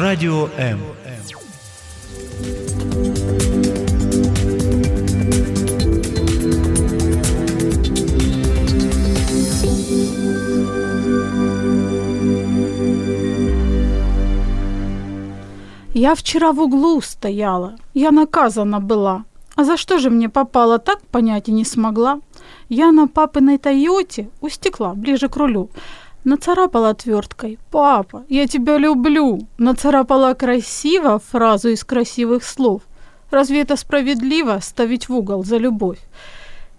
Радио М. Я вчера в углу стояла, я наказана была. А за что же мне попало, так понять и не смогла. Я на папиной Тойоте у стекла, ближе к рулю, нацарапала отверткой «Папа, я тебя люблю!» Нацарапала красиво фразу из красивых слов. Разве это справедливо ставить в угол за любовь?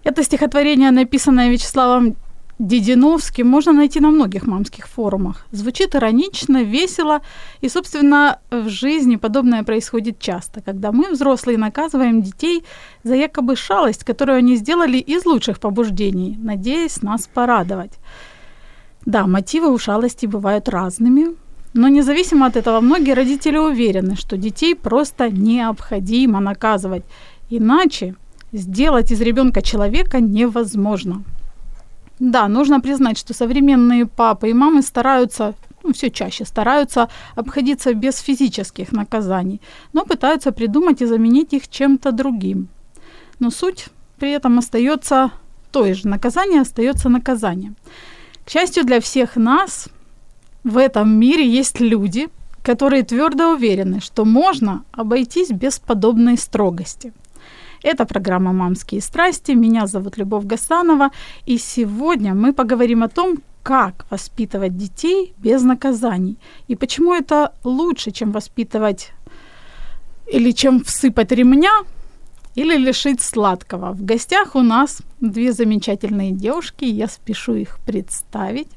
Это стихотворение, написанное Вячеславом Дединовским, можно найти на многих мамских форумах. Звучит иронично, весело, и, собственно, в жизни подобное происходит часто, когда мы, взрослые, наказываем детей за якобы шалость, которую они сделали из лучших побуждений, надеясь нас порадовать. Да, мотивы у шалости бывают разными, но независимо от этого, многие родители уверены, что детей просто необходимо наказывать, иначе сделать из ребенка человека невозможно. Да, нужно признать, что современные папы и мамы стараются, ну, все чаще стараются обходиться без физических наказаний, но пытаются придумать и заменить их чем-то другим. Но суть при этом остается той же. Наказание остается наказанием. К счастью для всех нас, в этом мире есть люди, которые твердо уверены, что можно обойтись без подобной строгости. Это программа «Мамские страсти». Меня зовут Любовь Гасанова. И сегодня мы поговорим о том, как воспитывать детей без наказаний. И почему это лучше, чем воспитывать или чем всыпать ремня, или лишить сладкого. В гостях у нас две замечательные девушки, я спешу их представить.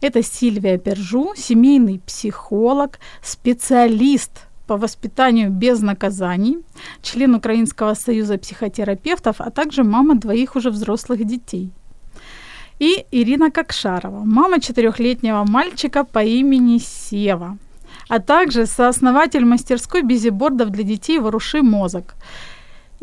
Это Сильвия Пержу, семейный психолог, специалист по воспитанию без наказаний, член Украинского союза психотерапевтов, а также мама двоих уже взрослых детей. И Ирина Кокшарова, мама четырехлетнего мальчика по имени Сева, а также сооснователь мастерской бизибордов для детей «Воруши мозг».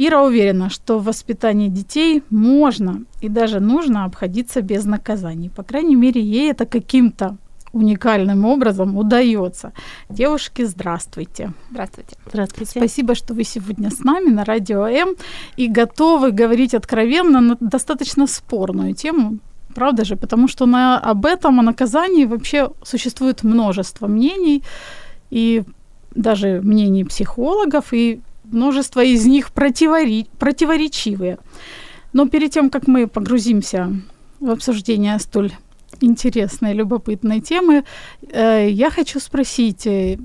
Ира уверена, что в воспитании детей можно и даже нужно обходиться без наказаний. По крайней мере, ей это каким-то уникальным образом удается. Девушки, здравствуйте. Здравствуйте. Здравствуйте. Спасибо, что вы сегодня с нами на Радио М и готовы говорить откровенно на достаточно спорную тему. Правда же? Потому что на, об этом, о наказании вообще существует множество мнений, и даже мнений психологов, и множество из них противори- противоречивые. Но перед тем, как мы погрузимся в обсуждение столь интересной, любопытной темы, э, я хочу спросить, э,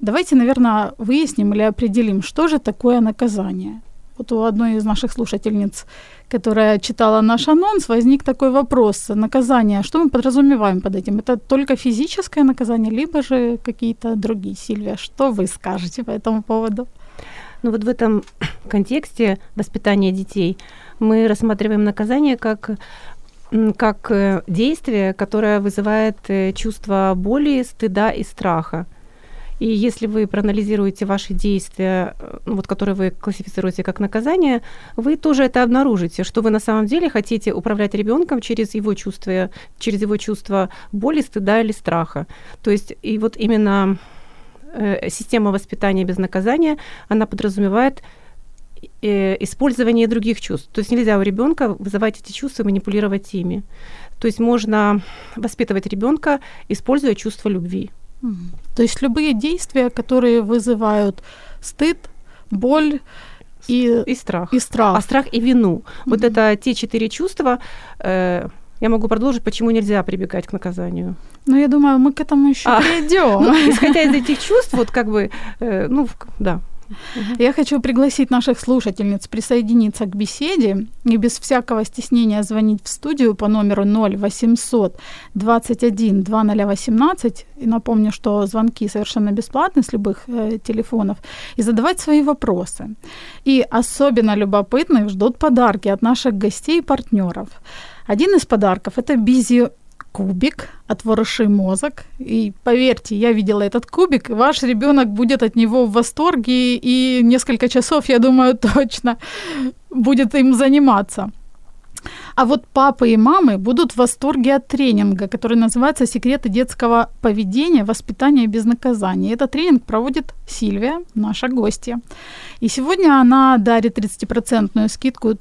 давайте, наверное, выясним или определим, что же такое наказание. Вот у одной из наших слушательниц, которая читала наш анонс, возник такой вопрос. Наказание, что мы подразумеваем под этим? Это только физическое наказание, либо же какие-то другие? Сильвия, что вы скажете по этому поводу? Ну вот в этом контексте воспитания детей мы рассматриваем наказание как как э, действие, которое вызывает э, чувство боли, стыда и страха. И если вы проанализируете ваши действия, э, вот, которые вы классифицируете как наказание, вы тоже это обнаружите, что вы на самом деле хотите управлять ребенком через его чувства, через его чувство боли, стыда или страха. То есть и вот именно э, система воспитания без наказания, она подразумевает э, использование других чувств. То есть нельзя у ребенка вызывать эти чувства, манипулировать ими. То есть можно воспитывать ребенка, используя чувство любви. То есть любые действия, которые вызывают стыд, боль и, и страх. И страх. А страх и вину. Mm-hmm. Вот это те четыре чувства. Э, я могу продолжить, почему нельзя прибегать к наказанию. Ну, я думаю, мы к этому еще а, придем. Ну, исходя из этих чувств, вот как бы, э, ну, да, я хочу пригласить наших слушательниц присоединиться к беседе и без всякого стеснения звонить в студию по номеру 0800 21 2018. И напомню, что звонки совершенно бесплатны с любых э, телефонов. И задавать свои вопросы. И особенно любопытных ждут подарки от наших гостей и партнеров. Один из подарков – это Бизи кубик от «Вороши мозг». И поверьте, я видела этот кубик, ваш ребенок будет от него в восторге, и несколько часов, я думаю, точно будет им заниматься. А вот папы и мамы будут в восторге от тренинга, который называется «Секреты детского поведения, воспитания без наказания». Этот тренинг проводит Сильвия, наша гостья. И сегодня она дарит 30% скидку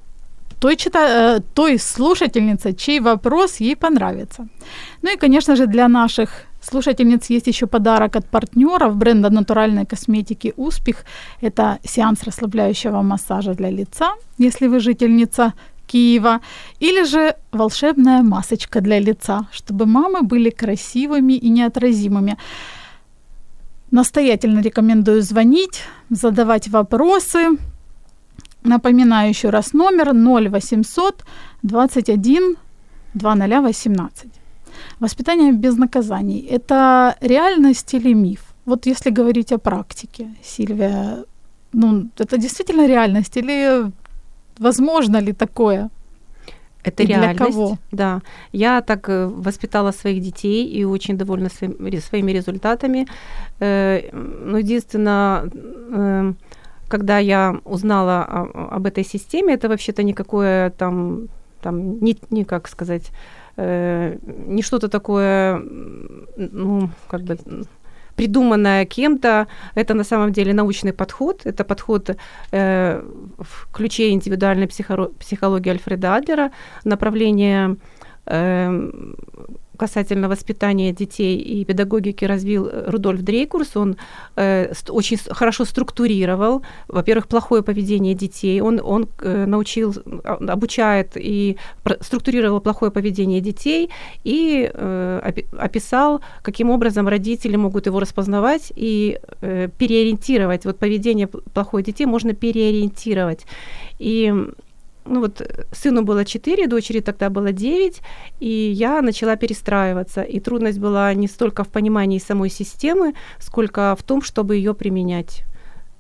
той, чита... Э, той слушательнице, чей вопрос ей понравится. Ну и, конечно же, для наших слушательниц есть еще подарок от партнеров бренда натуральной косметики «Успех». Это сеанс расслабляющего массажа для лица, если вы жительница Киева, или же волшебная масочка для лица, чтобы мамы были красивыми и неотразимыми. Настоятельно рекомендую звонить, задавать вопросы. Напоминаю еще раз номер 0800 21 2018. Воспитание без наказаний – это реальность или миф? Вот если говорить о практике, Сильвия, ну, это действительно реальность или Возможно ли такое? Это и реальность. Для кого? Да. Я так э, воспитала своих детей и очень довольна своим, своими результатами. Э, но единственное, э, когда я узнала об этой системе, это вообще-то никакое там, там не, не как сказать, не что-то такое, ну, как бы придуманное кем-то. Это на самом деле научный подход. Это подход э, в ключе индивидуальной психо- психологии Альфреда Адлера, направление э, касательно воспитания детей и педагогики развил э, Рудольф Дрейкурс. Он э, очень хорошо структурировал, во-первых, плохое поведение детей. Он, он э, научил, а, обучает и структурировал плохое поведение детей и э, описал, каким образом родители могут его распознавать и э, переориентировать. Вот поведение плохое детей можно переориентировать. И ну вот сыну было 4, дочери тогда было 9, и я начала перестраиваться. И трудность была не столько в понимании самой системы, сколько в том, чтобы ее применять.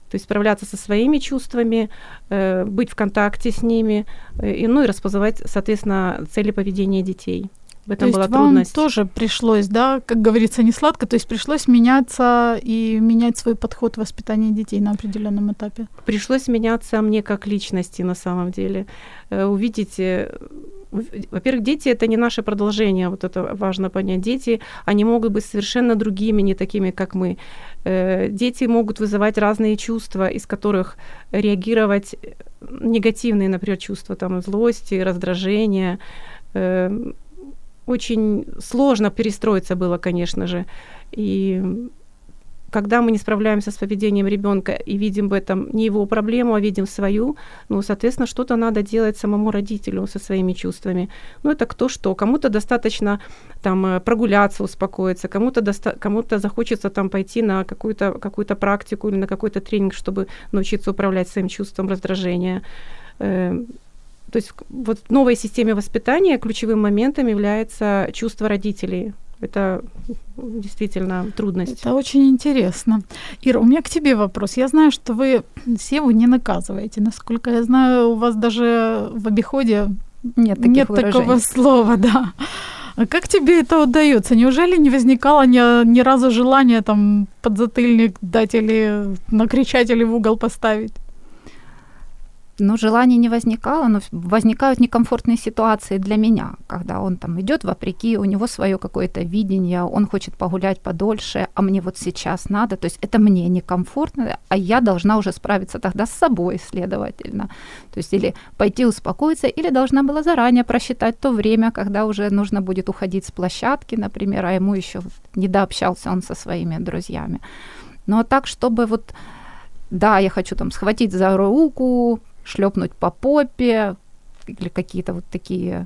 То есть справляться со своими чувствами, э, быть в контакте с ними, э, и, ну и распознавать, соответственно, цели поведения детей в этом то была вам трудность. тоже пришлось, да, как говорится, не сладко, то есть пришлось меняться и менять свой подход воспитания детей на определенном этапе. Пришлось меняться мне как личности на самом деле. Э, увидеть э, во-первых, дети это не наше продолжение, вот это важно понять. Дети, они могут быть совершенно другими, не такими, как мы. Э, дети могут вызывать разные чувства, из которых реагировать негативные, например, чувства там злости, раздражения, очень сложно перестроиться было, конечно же. И когда мы не справляемся с поведением ребенка и видим в этом не его проблему, а видим свою, ну, соответственно, что-то надо делать самому родителю со своими чувствами. Ну, это кто что. Кому-то достаточно там э, прогуляться, успокоиться, кому-то, доста- кому-то захочется там пойти на какую-то, какую-то практику или на какой-то тренинг, чтобы научиться управлять своим чувством раздражения. То есть вот в новой системе воспитания ключевым моментом является чувство родителей. Это действительно трудность. Это очень интересно. Ира, у меня к тебе вопрос. Я знаю, что вы Севу не наказываете. Насколько я знаю, у вас даже в обиходе нет, нет такого слова, да. А как тебе это удается? Неужели не возникало ни, ни разу желания там подзатыльник дать или накричать или в угол поставить? Но желания не возникало, но возникают некомфортные ситуации для меня, когда он там идет вопреки, у него свое какое-то видение, он хочет погулять подольше, а мне вот сейчас надо, то есть это мне некомфортно, а я должна уже справиться тогда с собой, следовательно, то есть или пойти успокоиться, или должна была заранее просчитать то время, когда уже нужно будет уходить с площадки, например, а ему еще не дообщался он со своими друзьями. Но так, чтобы вот да, я хочу там схватить за руку, шлепнуть по попе или какие-то вот такие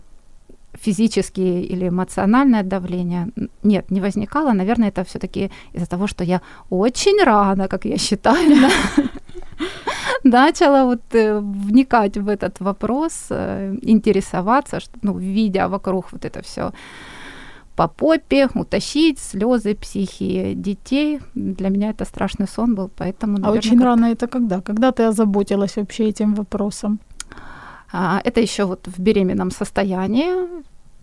физические или эмоциональное давление. Нет, не возникало. Наверное, это все-таки из-за того, что я очень рано, как я считаю, начала вот э, вникать в этот вопрос, э, интересоваться, ну, видя вокруг вот это все по попе, утащить, слезы, психи детей. Для меня это страшный сон был, поэтому... Наверное, а очень рано это когда? Когда ты озаботилась вообще этим вопросом? А, это еще вот в беременном состоянии.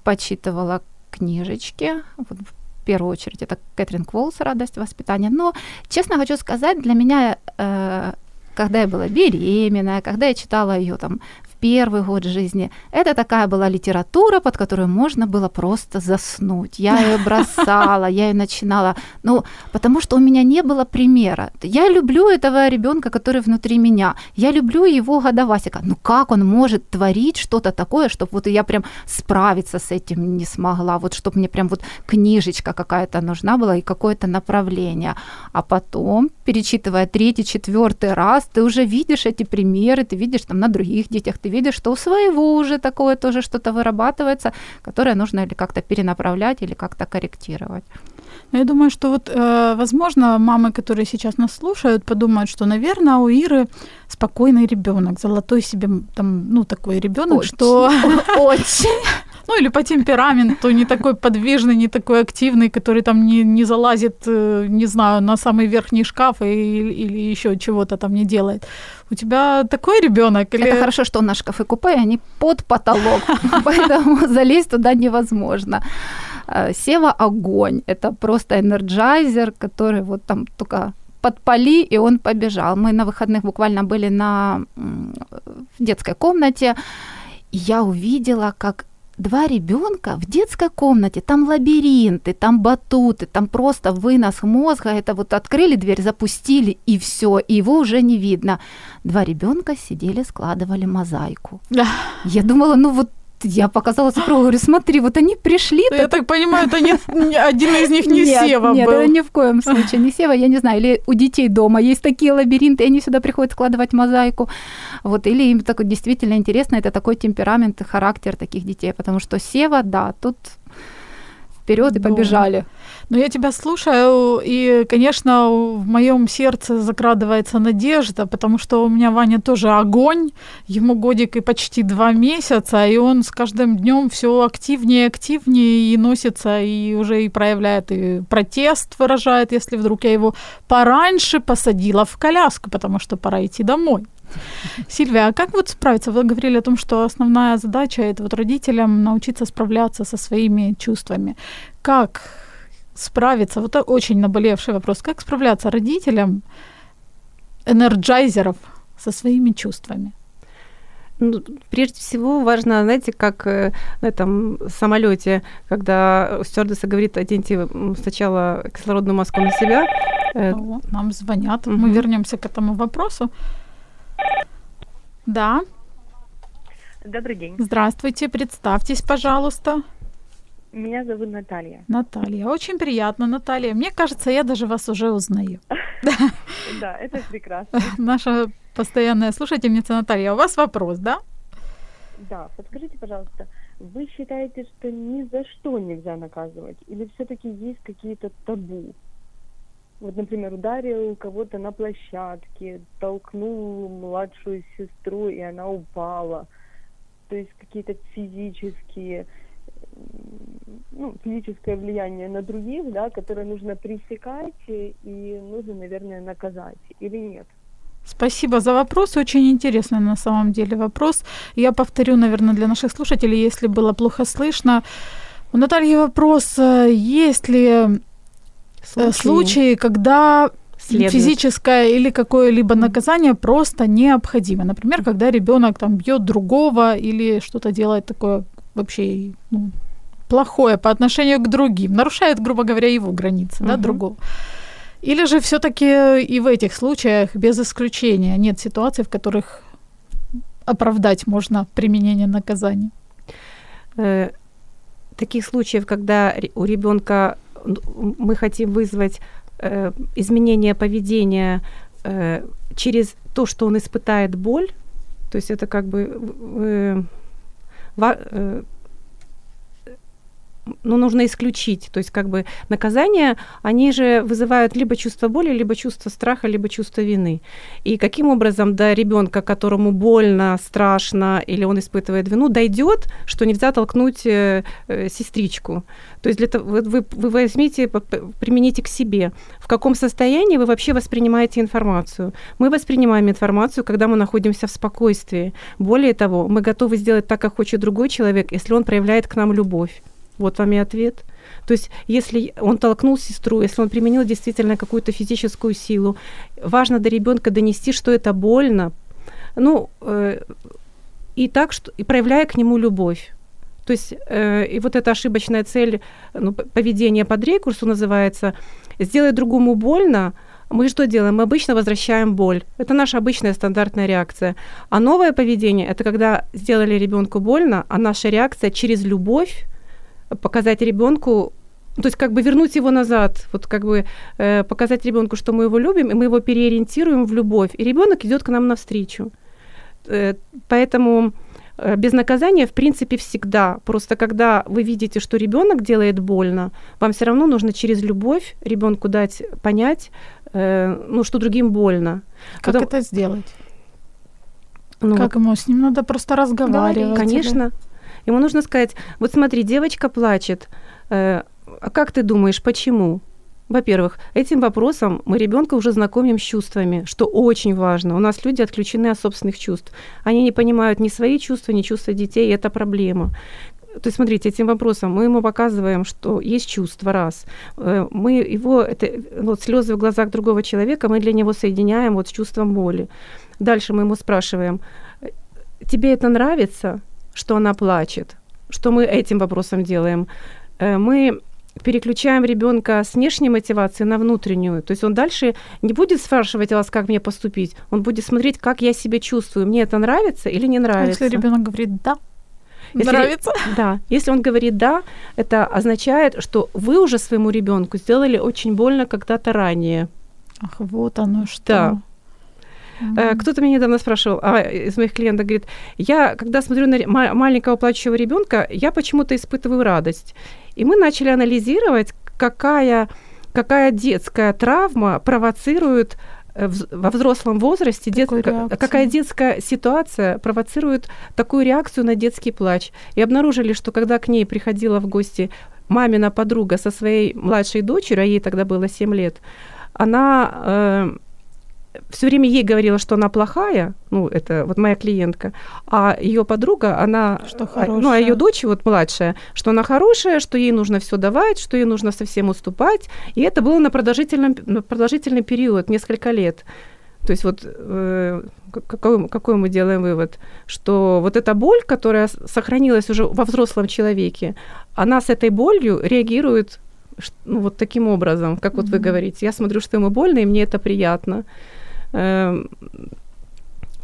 Почитывала книжечки. Вот в первую очередь это Кэтрин Кволс «Радость воспитания». Но, честно хочу сказать, для меня, э, когда я была беременная, когда я читала ее там первый год жизни, это такая была литература, под которую можно было просто заснуть. Я ее бросала, я ее начинала, ну, потому что у меня не было примера. Я люблю этого ребенка, который внутри меня. Я люблю его годовасика. Ну, как он может творить что-то такое, чтобы вот я прям справиться с этим не смогла, вот чтобы мне прям вот книжечка какая-то нужна была и какое-то направление. А потом, перечитывая третий, четвертый раз, ты уже видишь эти примеры, ты видишь там на других детях, ты видишь, что у своего уже такое тоже что-то вырабатывается, которое нужно или как-то перенаправлять, или как-то корректировать. Я думаю, что вот, э, возможно, мамы, которые сейчас нас слушают, подумают, что, наверное, у Иры спокойный ребенок, золотой себе там, ну, такой ребенок, что очень ну или по темпераменту не такой подвижный, не такой активный, который там не, не залазит, э, не знаю, на самый верхний шкаф или, или еще чего-то там не делает. У тебя такой ребенок? Или... Это хорошо, что у нас шкафы купе, они под потолок, поэтому залезть туда невозможно. Э, Сева огонь. Это просто Energizer, который вот там только подпали, и он побежал. Мы на выходных буквально были на, в детской комнате, и я увидела, как два ребенка в детской комнате, там лабиринты, там батуты, там просто вынос мозга, это вот открыли дверь, запустили и все, и его уже не видно. Два ребенка сидели, складывали мозаику. Я думала, ну вот я показала супругу, говорю, смотри, вот они пришли. Я так, так понимаю, это не, один из них не нет, Сева Нет, был. это ни в коем случае не Сева, я не знаю, или у детей дома есть такие лабиринты, и они сюда приходят складывать мозаику. Вот, или им так действительно интересно, это такой темперамент и характер таких детей, потому что Сева, да, тут вперед и побежали. Ну, я тебя слушаю, и, конечно, в моем сердце закрадывается надежда, потому что у меня Ваня тоже огонь, ему годик и почти два месяца, и он с каждым днем все активнее и активнее и носится, и уже и проявляет и протест выражает, если вдруг я его пораньше посадила в коляску, потому что пора идти домой. Сильвия, а как вот справиться? Вы говорили о том, что основная задача это вот родителям научиться справляться со своими чувствами. Как справиться? Вот очень наболевший вопрос. Как справляться родителям энерджайзеров со своими чувствами? Ну, прежде всего важно, знаете, как э, на этом самолете, когда стюардесса говорит, оденьте сначала кислородную маску на себя. Э, нам звонят. Угу. Мы вернемся к этому вопросу. Да. Добрый день. Здравствуйте, представьтесь, пожалуйста. Меня зовут Наталья. Наталья, очень приятно, Наталья. Мне кажется, я даже вас уже узнаю. Да, это прекрасно. Наша постоянная слушательница Наталья, у вас вопрос, да? Да, подскажите, пожалуйста, вы считаете, что ни за что нельзя наказывать? Или все-таки есть какие-то табу? Вот, например, ударил кого-то на площадке, толкнул младшую сестру, и она упала. То есть какие-то физические ну, физическое влияние на других, да, которое нужно пресекать и нужно, наверное, наказать или нет. Спасибо за вопрос. Очень интересный на самом деле вопрос. Я повторю, наверное, для наших слушателей, если было плохо слышно. У Натальи вопрос, э, есть ли случаи, случаи когда Следует. физическое или какое-либо наказание просто необходимо. Например, когда ребенок там бьет другого или что-то делает такое вообще ну, плохое по отношению к другим, нарушает, грубо говоря, его границы, угу. да, другого. Или же все-таки и в этих случаях без исключения нет ситуаций, в которых оправдать можно применение наказания? Э, таких случаев, когда у ребенка мы хотим вызвать э, изменение поведения э, через то, что он испытает боль, то есть это как бы э, э, ну, нужно исключить. То есть как бы наказания, они же вызывают либо чувство боли, либо чувство страха, либо чувство вины. И каким образом до ребенка, которому больно, страшно, или он испытывает вину, дойдет, что нельзя толкнуть э, э, сестричку. То есть для того, вы, вы возьмите, примените к себе. В каком состоянии вы вообще воспринимаете информацию? Мы воспринимаем информацию, когда мы находимся в спокойствии. Более того, мы готовы сделать так, как хочет другой человек, если он проявляет к нам любовь. Вот вам и ответ. То есть, если он толкнул сестру, если он применил действительно какую-то физическую силу, важно до ребенка донести, что это больно. Ну, э, и так, что, и проявляя к нему любовь. То есть, э, и вот эта ошибочная цель, ну, поведение под рекурсу называется, сделать другому больно, мы что делаем? Мы обычно возвращаем боль. Это наша обычная стандартная реакция. А новое поведение – это когда сделали ребенку больно, а наша реакция через любовь показать ребенку то есть как бы вернуть его назад, вот как бы э, показать ребенку, что мы его любим, и мы его переориентируем в любовь, и ребенок идет к нам навстречу. Э, поэтому э, без наказания, в принципе, всегда. Просто когда вы видите, что ребенок делает больно, вам все равно нужно через любовь ребенку дать понять, э, ну, что другим больно. Как Потом... это сделать? Ну, как ему с ним надо просто разговаривать? Конечно. Ему нужно сказать: вот смотри, девочка плачет. Э, а как ты думаешь, почему? Во-первых, этим вопросом мы ребенка уже знакомим с чувствами, что очень важно. У нас люди отключены от собственных чувств. Они не понимают ни свои чувства, ни чувства детей, и это проблема. То есть, смотрите, этим вопросом мы ему показываем, что есть чувство, раз. Э, мы его, это, вот слезы в глазах другого человека, мы для него соединяем вот с чувством боли. Дальше мы ему спрашиваем, тебе это нравится, что она плачет? Что мы этим вопросом делаем? Э, мы переключаем ребенка с внешней мотивации на внутреннюю. То есть он дальше не будет спрашивать вас, как мне поступить, он будет смотреть, как я себя чувствую, мне это нравится или не нравится. А если ребенок говорит да, если, нравится. Да. Если он говорит да, это означает, что вы уже своему ребенку сделали очень больно когда-то ранее. Ах, вот оно что. Да. Mm-hmm. Кто-то меня недавно спрашивал, а, из моих клиентов говорит, я, когда смотрю на маленького плачущего ребенка, я почему-то испытываю радость. И мы начали анализировать, какая, какая детская травма провоцирует э, во взрослом возрасте дет... какая детская ситуация провоцирует такую реакцию на детский плач. И обнаружили, что когда к ней приходила в гости мамина подруга со своей младшей дочерью, а ей тогда было 7 лет, она э, все время ей говорила, что она плохая, ну, это вот моя клиентка, а ее подруга, она, что хорошая. ну, а ее дочь вот младшая, что она хорошая, что ей нужно все давать, что ей нужно совсем уступать, и это было на, продолжительном, на продолжительный период, несколько лет. То есть вот э, какой, какой мы делаем вывод? Что вот эта боль, которая сохранилась уже во взрослом человеке, она с этой болью реагирует ну, вот таким образом, как вот mm-hmm. вы говорите. Я смотрю, что ему больно, и мне это приятно. Эм,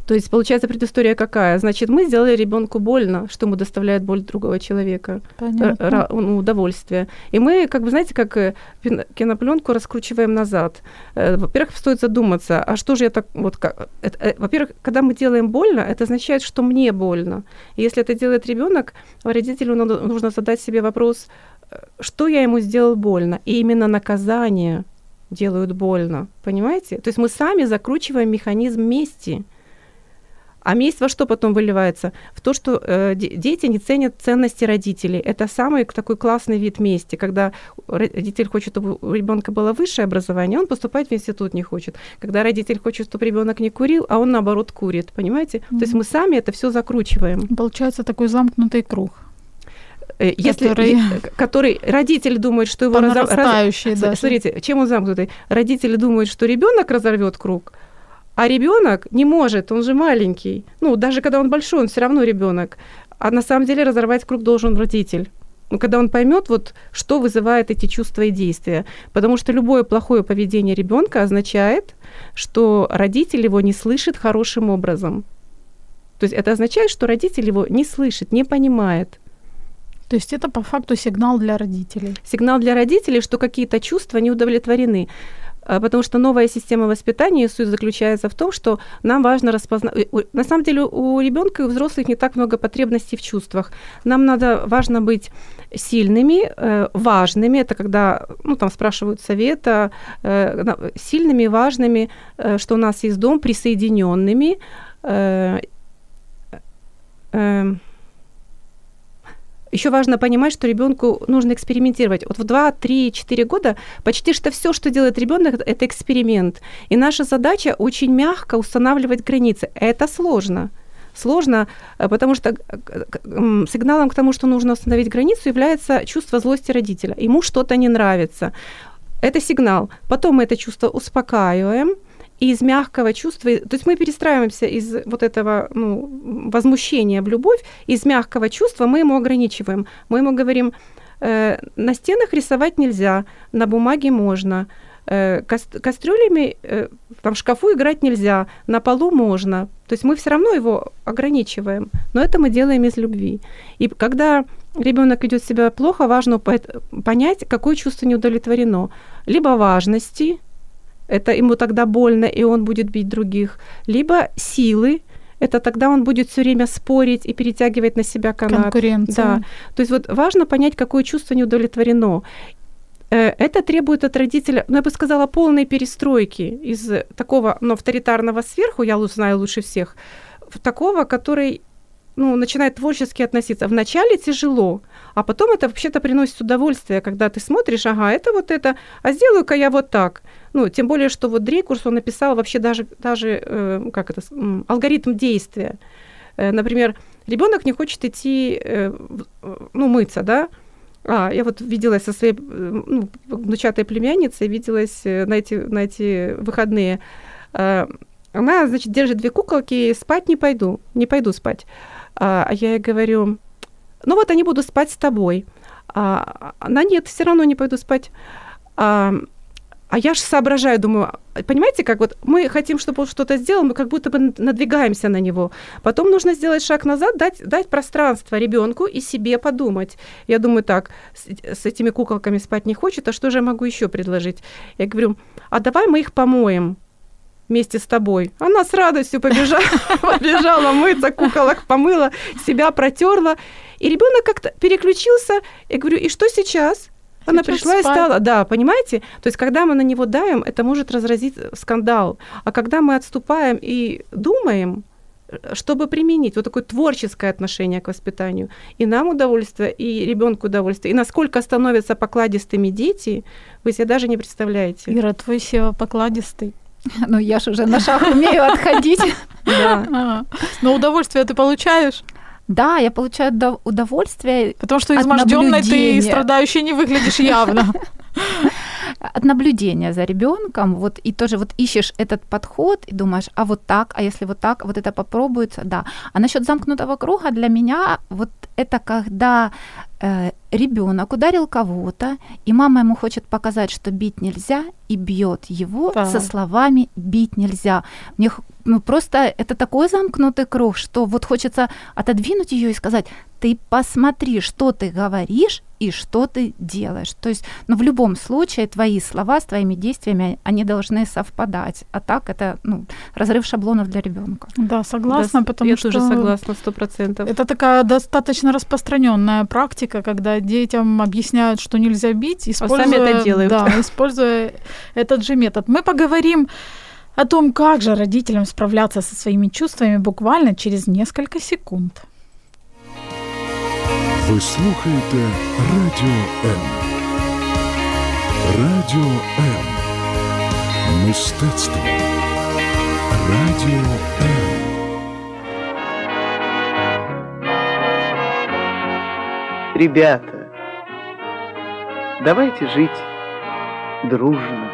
то есть, получается, предыстория какая? Значит, мы сделали ребенку больно, что ему доставляет боль другого человека, Понятно. ну, удовольствие. И мы, как бы, знаете, как э, кинопленку раскручиваем назад. Э, во-первых, стоит задуматься, а что же я так, вот как, это, э, во-первых, когда мы делаем больно, это означает, что мне больно. И если это делает ребенок, родителю нужно задать себе вопрос, что я ему сделал больно, и именно наказание делают больно, понимаете? То есть мы сами закручиваем механизм мести. А месть во что потом выливается? В то, что э, дети не ценят ценности родителей. Это самый такой классный вид мести, когда родитель хочет, чтобы у ребенка было высшее образование, он поступать в институт не хочет. Когда родитель хочет, чтобы ребенок не курил, а он наоборот курит, понимаете? Mm-hmm. То есть мы сами это все закручиваем. Получается такой замкнутый круг. Э, если, который... который родитель думает, что его разорвет. Раз... Смотрите, чем он замкнутый? Родители думают, что ребенок разорвет круг, а ребенок не может, он же маленький. Ну, даже когда он большой, он все равно ребенок. А на самом деле разорвать круг должен родитель. Ну, когда он поймет, вот, что вызывает эти чувства и действия. Потому что любое плохое поведение ребенка означает, что родитель его не слышит хорошим образом. То есть это означает, что родитель его не слышит, не понимает. То есть это по факту сигнал для родителей. Сигнал для родителей, что какие-то чувства не удовлетворены. А, потому что новая система воспитания суть заключается в том, что нам важно распознать. На самом деле у ребенка и у взрослых не так много потребностей в чувствах. Нам надо важно быть сильными, э, важными. Это когда ну, там спрашивают совета, э, сильными, важными, э, что у нас есть дом, присоединенными. Еще важно понимать, что ребенку нужно экспериментировать. Вот в 2, 3, 4 года почти что все, что делает ребенок, это эксперимент. И наша задача очень мягко устанавливать границы. Это сложно сложно, э, потому что э, сигналом к тому, что нужно установить границу, является чувство злости родителя. Ему что-то не нравится. Это сигнал. Потом мы это чувство успокаиваем, из мягкого чувства, то есть мы перестраиваемся из вот этого ну, возмущения в любовь, из мягкого чувства мы ему ограничиваем. Мы ему говорим, э, на стенах рисовать нельзя, на бумаге можно, э, кастрюлями э, там, в шкафу играть нельзя, на полу можно. То есть мы все равно его ограничиваем, но это мы делаем из любви. И когда ребенок ведет себя плохо, важно понять, какое чувство не удовлетворено. Либо важности, это ему тогда больно, и он будет бить других, либо силы, это тогда он будет все время спорить и перетягивать на себя канат. Конкуренция. Да. То есть вот важно понять, какое чувство не удовлетворено. Э, это требует от родителя, ну, я бы сказала, полной перестройки из такого ну, авторитарного сверху, я знаю лучше всех, в такого, который ну, начинает творчески относиться. Вначале тяжело, а потом это вообще-то приносит удовольствие, когда ты смотришь, ага, это вот это, а сделаю-ка я вот так. Ну, тем более, что вот Дрейкурс, он написал вообще даже, даже э, как это, алгоритм действия. Э, например, ребенок не хочет идти, э, ну, мыться, да, а, я вот виделась со своей ну, внучатой племянницей, виделась на эти, на эти выходные. Э, она, значит, держит две куколки, спать не пойду, не пойду спать. А, а я ей говорю, ну вот они будут спать с тобой. А, она нет, все равно не пойду спать. А, а я же соображаю, думаю, понимаете, как вот мы хотим, чтобы он что-то сделал, мы как будто бы надвигаемся на него. Потом нужно сделать шаг назад, дать, дать пространство ребенку и себе подумать. Я думаю, так, с, с этими куколками спать не хочет, а что же я могу еще предложить? Я говорю, а давай мы их помоем вместе с тобой. Она с радостью побежала, побежала мыться, куколок помыла, себя протерла. И ребенок как-то переключился. Я говорю, и что сейчас? Она Сейчас пришла спать. и стала, да, понимаете? То есть, когда мы на него давим, это может разразить скандал. А когда мы отступаем и думаем, чтобы применить вот такое творческое отношение к воспитанию, и нам удовольствие, и ребенку удовольствие, и насколько становятся покладистыми дети, вы себе даже не представляете. Ира, твой Сева покладистый. Ну, я же уже на шаг умею отходить. Да. Но удовольствие ты получаешь? Да, я получаю удовольствие. Потому что изможденной ты страдающей не выглядишь явно. От наблюдения за ребенком, вот и тоже вот ищешь этот подход и думаешь, а вот так, а если вот так, вот это попробуется, да. А насчет замкнутого круга для меня вот это когда э, ребенок ударил кого-то, и мама ему хочет показать, что бить нельзя, и бьет его да. со словами бить нельзя. Мне ну, просто это такой замкнутый круг, что вот хочется отодвинуть ее и сказать, ты посмотри, что ты говоришь и что ты делаешь. То есть, ну, в любом случае, твои слова с твоими действиями, они должны совпадать. А так это, ну, разрыв шаблонов для ребенка. Да, согласна, да, потому я что... Я тоже согласна, сто процентов. Это такая достаточно распространенная практика, когда детям объясняют, что нельзя бить, используя... А сами это делают. Да, используя этот же метод. Мы поговорим о том, как же родителям справляться со своими чувствами буквально через несколько секунд. Ви слухаєте Радіо М. Радіо М. Мистецтво. Радіо М. Ребята, давайте жить дружно.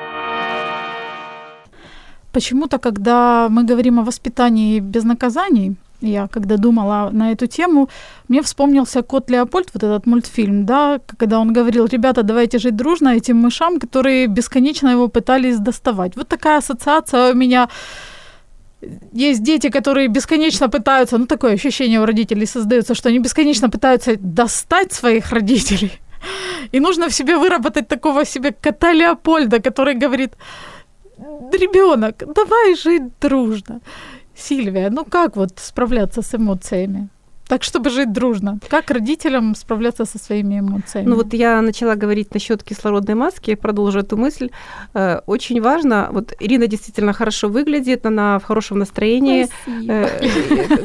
Почему-то, когда мы говорим о воспитании без наказаний, я когда думала на эту тему, мне вспомнился Кот Леопольд, вот этот мультфильм, да, когда он говорил, ребята, давайте жить дружно этим мышам, которые бесконечно его пытались доставать. Вот такая ассоциация у меня есть дети, которые бесконечно пытаются, ну такое ощущение у родителей создается, что они бесконечно пытаются достать своих родителей. И нужно в себе выработать такого себе кота Леопольда, который говорит, ребенок, давай жить дружно. Сильвия, ну как вот справляться с эмоциями? Так, чтобы жить дружно. Как родителям справляться со своими эмоциями? Ну вот я начала говорить насчет кислородной маски, продолжу эту мысль. Э, очень важно, вот Ирина действительно хорошо выглядит, она в хорошем настроении. Э,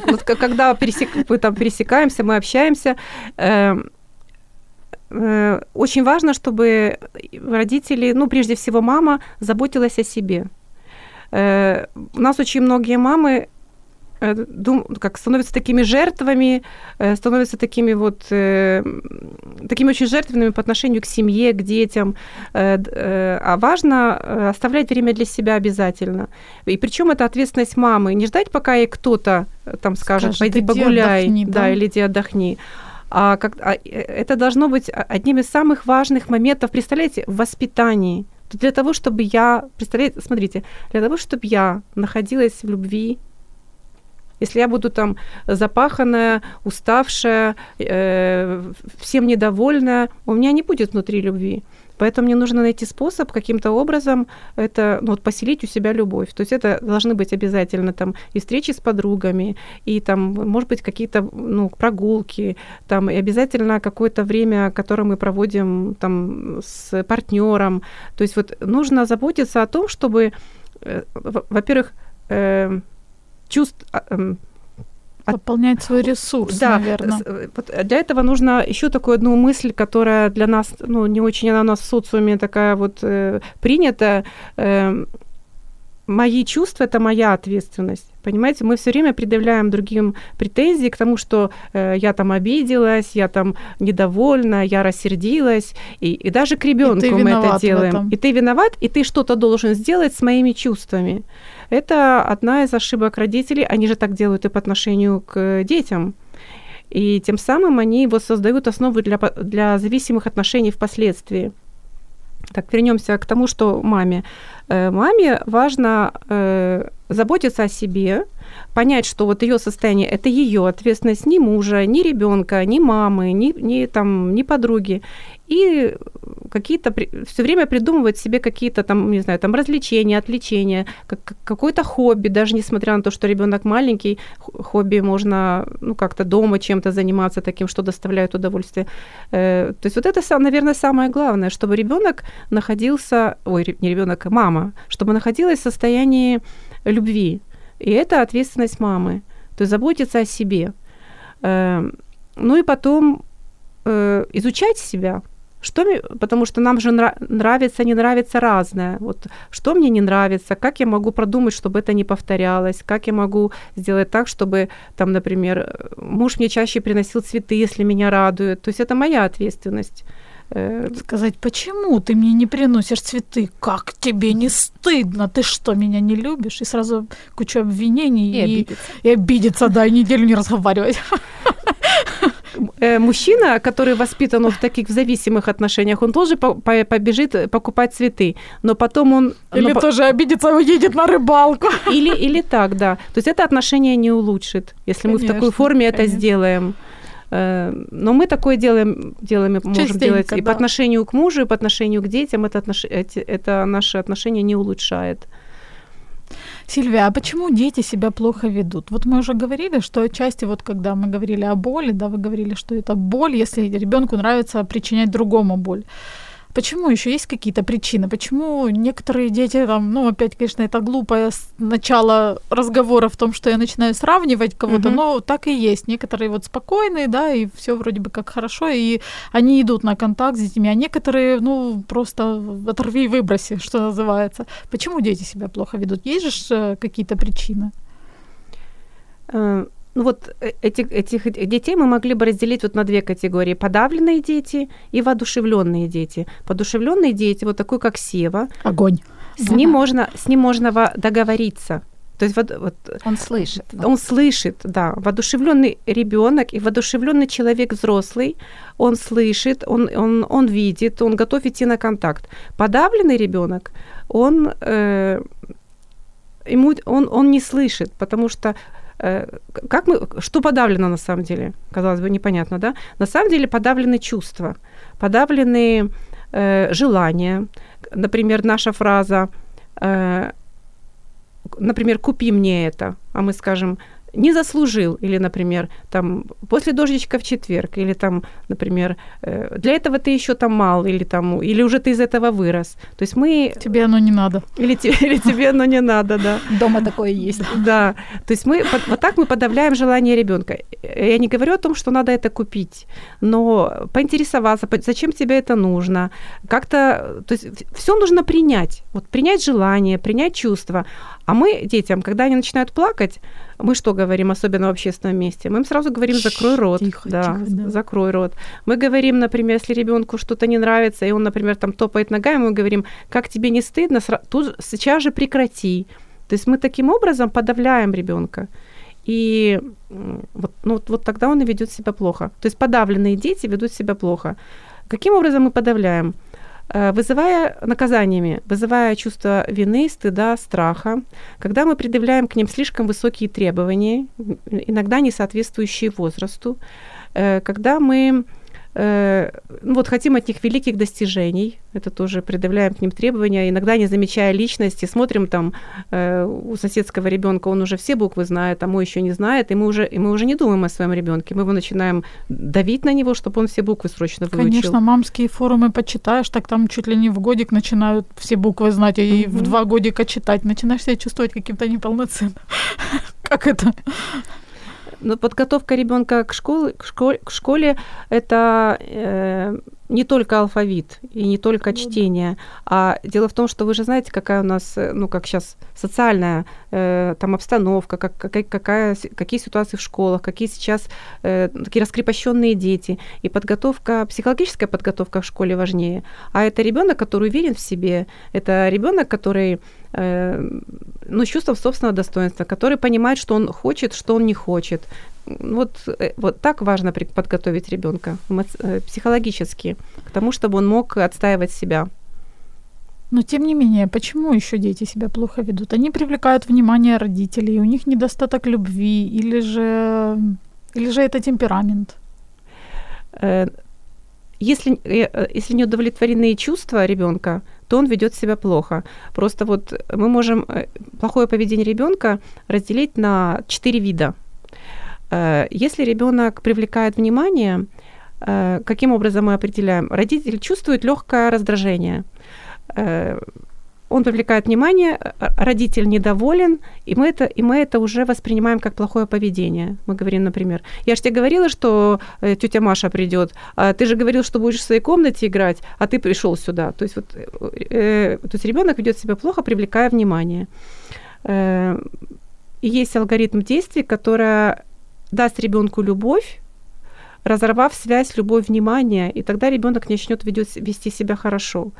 вот когда пересек, мы там пересекаемся, мы общаемся, э, очень важно, чтобы родители, ну прежде всего мама, заботилась о себе. У нас очень многие мамы э, дум, как становятся такими жертвами, э, становятся такими вот э, такими очень жертвенными по отношению к семье, к детям. Э, э, а важно э, оставлять время для себя обязательно. И причем это ответственность мамы. Не ждать, пока ей кто-то э, там скажет, Скажет, пойди «Иди погуляй, отдохни», да, да? или иди отдохни. А, как, а э, это должно быть одним из самых важных моментов, представляете, в воспитании. Для того, чтобы я, представляете, смотрите, для того, чтобы я находилась в любви, если я буду там запаханная, уставшая, э, всем недовольная, у меня не будет внутри любви. Поэтому мне нужно найти способ каким-то образом это, ну, вот поселить у себя любовь. То есть это должны быть обязательно там и встречи с подругами, и там, может быть, какие-то ну, прогулки, там, и обязательно какое-то время, которое мы проводим там с партнером. То есть вот нужно заботиться о том, чтобы, э, во- во-первых, э, чувств, а, эм, Пополнять свой ресурс, да, наверное. э, для этого нужно еще такую одну мысль, которая для нас, ну, не очень она у нас в социуме такая вот э, принята. Э, мои чувства это моя ответственность. Понимаете, мы все время предъявляем другим претензии к тому, что э, я там обиделась, я там недовольна, я рассердилась, и, и даже к ребенку мы это делаем. И ты виноват, и ты что-то должен сделать с моими чувствами. Это одна из ошибок родителей. Они же так делают и по отношению к детям. И тем самым они вот создают основу для, для зависимых отношений впоследствии. Так, вернемся к тому, что маме. Э, Маме важно э, заботиться о себе, понять, что вот ее состояние это ее ответственность ни мужа, ни ребенка, ни мамы, ни, ни, там, ни подруги. И какие-то все время придумывать себе какие-то там, не знаю, там развлечения, отвлечения, как, как- какое-то хобби, даже несмотря на то, что ребенок маленький, хобби можно ну, как-то дома чем-то заниматься таким, что доставляет удовольствие. Э, то есть вот это, наверное, самое главное, чтобы ребенок находился, ой, не ребенок, а мама, чтобы находилась в состоянии любви. И это ответственность мамы. То есть заботиться о себе. Э, ну и потом э, изучать себя. Что потому что нам же нра- нравится, не нравится разное. Вот что мне не нравится, как я могу продумать, чтобы это не повторялось, как я могу сделать так, чтобы, там, например, муж мне чаще приносил цветы, если меня радует. То есть это моя ответственность. Э, Сказать, почему ты мне не приносишь цветы? Как тебе не стыдно? Ты что, меня не любишь? И сразу кучу обвинений. И обидеться. и обидеться, да, и неделю не разговаривать. э, мужчина, который воспитан в таких зависимых отношениях, он тоже по- по- побежит покупать цветы, но потом он... Или но тоже обидится и уедет на рыбалку. Или, или так, да. То есть это отношение не улучшит, если мы в такой Конечно, форме это конечно. сделаем. Э, Но мы такое делаем, делаем можем Частенько, делать и по отношению к мужу, и по отношению к детям. Это, отнош... это наши отношения не улучшает. Сильвия, а почему дети себя плохо ведут? Вот мы уже говорили, что отчасти вот когда мы говорили о боли, да, вы говорили, что это боль, если ребенку нравится причинять другому боль. Почему еще есть какие-то причины? Почему некоторые дети там, ну опять, конечно, это глупое начало разговора в том, что я начинаю сравнивать кого-то, Мгм. но так и есть. Некоторые вот спокойные, да, и все вроде бы как хорошо, и они идут на контакт с детьми, а некоторые, ну, просто оторви и выброси, что называется. Почему дети себя плохо ведут? Есть же э, какие-то причины? Ну вот э, этих, этих детей мы могли бы разделить вот на две категории. Подавленные дети и воодушевленные дети. Подушевленные дети, вот такой, как Сева, Огонь. с ним можно, с ним можно во- договориться. То есть вот, вот Он слышит. Он слышит, да. Воодушевленный ребенок и воодушевленный человек взрослый, он слышит, он, он, он видит, он готов идти на контакт. Подавленный ребенок, он, э, ему, он, он не слышит, потому что как мы, что подавлено на самом деле? Казалось бы, непонятно, да? На самом деле подавлены чувства, подавлены э, желания. Например, наша фраза э, например, купи мне это, а мы скажем, не заслужил, или, например, там, после дождичка в четверг, или там, например, э, для этого ты еще там мал, или там, или уже ты из этого вырос. То есть мы, Тебе оно не надо. или, или тебе оно не надо, да. Дома такое есть. Да, то есть мы под- вот так мы подавляем желание ребенка. Я не говорю о том, что надо это купить, но поинтересоваться, по- зачем тебе это нужно, как-то, то есть все нужно принять, вот принять желание, принять чувства, А мы детям, когда они начинают плакать, мы что говорим, особенно в общественном месте? Мы им сразу говорим, закрой рот. Тихо, да, тихо, да. закрой рот. Мы говорим, например, если ребенку что-то не нравится, и он, например, там топает ногами, мы говорим, как тебе не стыдно, тут сейчас же прекрати. То есть мы таким образом подавляем ребенка. И вот, ну, вот тогда он и ведет себя плохо. То есть подавленные дети ведут себя плохо. Каким образом мы подавляем? Э, Вызывая наказаниями, вызывая чувство вины, стыда, страха, когда мы предъявляем к ним слишком высокие требования, иногда не соответствующие возрасту, э, когда мы э, ну, вот хотим от них великих достижений, это тоже предъявляем к ним требования, иногда не замечая личности, смотрим там э, у соседского ребенка, он уже все буквы знает, а мой еще не знает, и мы уже, и мы уже не думаем о своем ребенке, мы его начинаем давить на него, чтобы он все буквы срочно выучил. Конечно, мамские форумы почитаешь, так там чуть ли не в годик начинают все буквы знать, и в Мгм. два годика читать. Начинаешь себя чувствовать каким-то неполноценным. Как это? Но подготовка ребенка к школе, к школе, к школе это э, не только алфавит и не только чтение, а дело в том, что вы же знаете, какая у нас, э, ну как сейчас социальная э, там обстановка, как, какая, какая, какие ситуации в школах, какие сейчас э, такие раскрепощенные дети, и подготовка, психологическая подготовка в школе важнее. А это ребенок, который уверен в себе, это ребенок, который ну, с чувством собственного достоинства, который понимает, что он хочет, что он не хочет. Вот, э, вот так важно подготовить ребенка психологически к тому, чтобы он мог отстаивать себя. Но тем не менее, почему еще дети себя плохо ведут? Они привлекают внимание родителей, у них недостаток любви, или же, или же это темперамент? Э, Если, э, э, если не удовлетворены чувства ребенка, то он ведет себя плохо. Просто вот мы можем э, плохое поведение ребенка разделить на четыре вида. Э, Если ребенок привлекает внимание, э, каким образом мы определяем? Родитель чувствует легкое раздражение. Э, Он привлекает внимание, э, родитель недоволен, и мы, это, и мы это уже воспринимаем как плохое поведение. Мы говорим, например, я же тебе говорила, что э, тетя Маша придет, а ты же говорил, что будешь в своей комнате играть, а ты пришел сюда. То есть, вот, э, то есть ребенок ведет себя плохо, привлекая внимание. Э, и есть алгоритм действий, который даст ребенку любовь, разорвав связь, любовь, внимание, и тогда ребенок начнет ведет, вести себя хорошо.